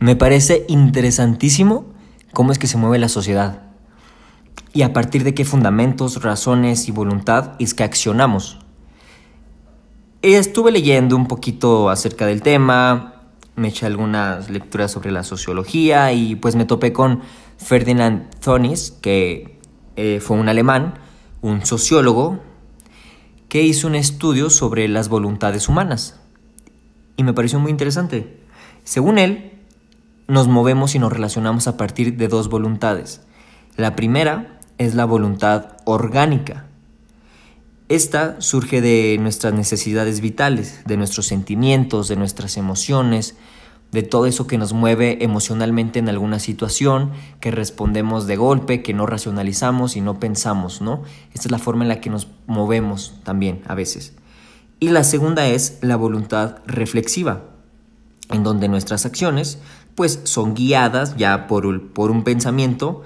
Me parece interesantísimo cómo es que se mueve la sociedad y a partir de qué fundamentos, razones y voluntad es que accionamos. Estuve leyendo un poquito acerca del tema, me eché algunas lecturas sobre la sociología y pues me topé con Ferdinand Thonis, que eh, fue un alemán, un sociólogo, que hizo un estudio sobre las voluntades humanas. Y me pareció muy interesante. Según él, nos movemos y nos relacionamos a partir de dos voluntades. La primera es la voluntad orgánica. Esta surge de nuestras necesidades vitales, de nuestros sentimientos, de nuestras emociones, de todo eso que nos mueve emocionalmente en alguna situación, que respondemos de golpe, que no racionalizamos y no pensamos, ¿no? Esta es la forma en la que nos movemos también a veces. Y la segunda es la voluntad reflexiva, en donde nuestras acciones pues son guiadas ya por, por un pensamiento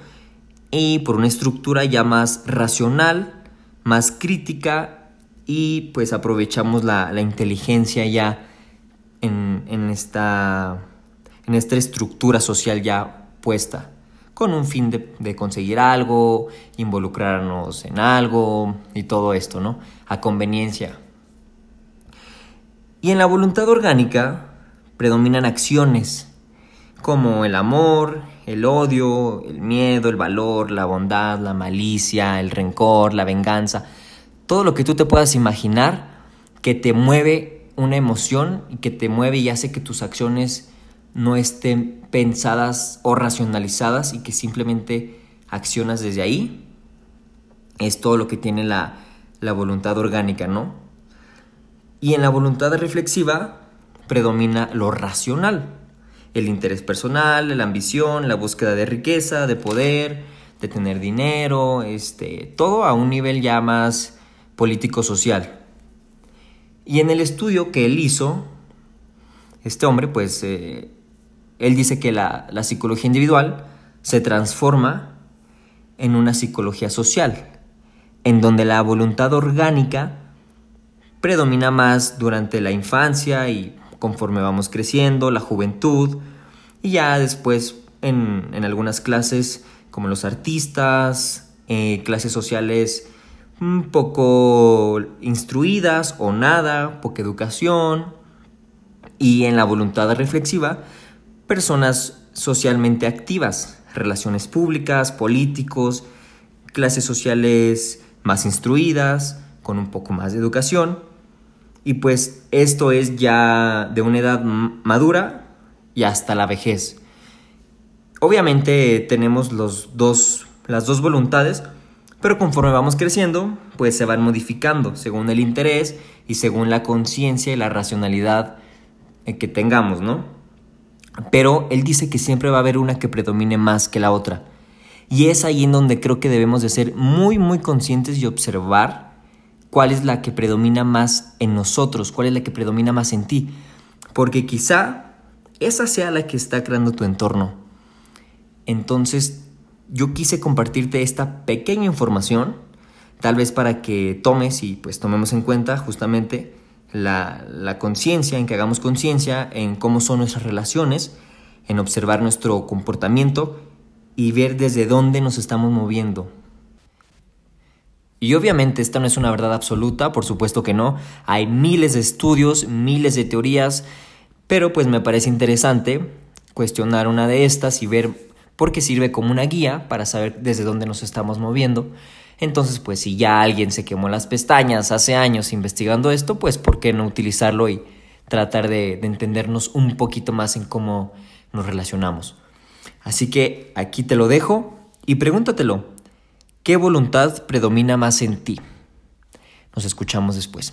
y por una estructura ya más racional, más crítica y pues aprovechamos la, la inteligencia ya en, esta, en esta estructura social ya puesta, con un fin de, conseguir algo, involucrarnos en algo y todo esto, ¿no? A conveniencia. Y en la voluntad orgánica predominan acciones como el amor, el odio, el miedo, el valor, la bondad, la malicia, el rencor, la venganza, todo lo que tú te puedas imaginar que te mueve una emoción y que te mueve y hace que tus acciones no estén pensadas o racionalizadas y que simplemente accionas desde ahí, es todo lo que tiene la, la voluntad orgánica, ¿no? Y en la voluntad reflexiva predomina lo racional, el interés personal, la ambición, la búsqueda de riqueza, de poder, de tener dinero, este, todo a un nivel ya más político-social. Y en el estudio que él hizo, este hombre, pues, eh, él dice que la, la psicología individual se transforma en una psicología social, en donde la voluntad orgánica predomina más durante la infancia y conforme vamos creciendo, la juventud, y ya después en, en algunas clases como los artistas, eh, clases sociales un poco instruidas o nada, poca educación y en la voluntad reflexiva, personas socialmente activas, relaciones públicas, políticos, clases sociales más instruidas, con un poco más de educación. Y pues esto es ya de una edad madura y hasta la vejez. Obviamente tenemos los dos, las dos voluntades, pero conforme vamos creciendo, pues se van modificando según el interés y según la conciencia y la racionalidad eh, que tengamos, ¿no? Pero él dice que siempre va a haber una que predomine más que la otra. Y es ahí en donde creo que debemos de ser muy, muy conscientes y observar cuál es la que predomina más en nosotros, cuál es la que predomina más en ti. Porque quizá esa sea la que está creando tu entorno. Entonces yo quise compartirte esta pequeña información, tal vez para que tomes y pues tomemos en cuenta justamente la, la conciencia, en que hagamos conciencia en cómo son nuestras relaciones, en observar nuestro comportamiento y ver desde dónde nos estamos moviendo. Y obviamente esta no es una verdad absoluta, por supuesto que no. Hay miles de estudios, miles de teorías, pero pues me parece interesante cuestionar una de estas y ver porque sirve como una guía para saber desde dónde nos estamos moviendo. Entonces, pues si ya alguien se quemó las pestañas hace años investigando esto, pues ¿por qué no utilizarlo y tratar de, de entendernos un poquito más en cómo nos relacionamos? Así que aquí te lo dejo y pregúntatelo, ¿qué voluntad predomina más en ti? Nos escuchamos después.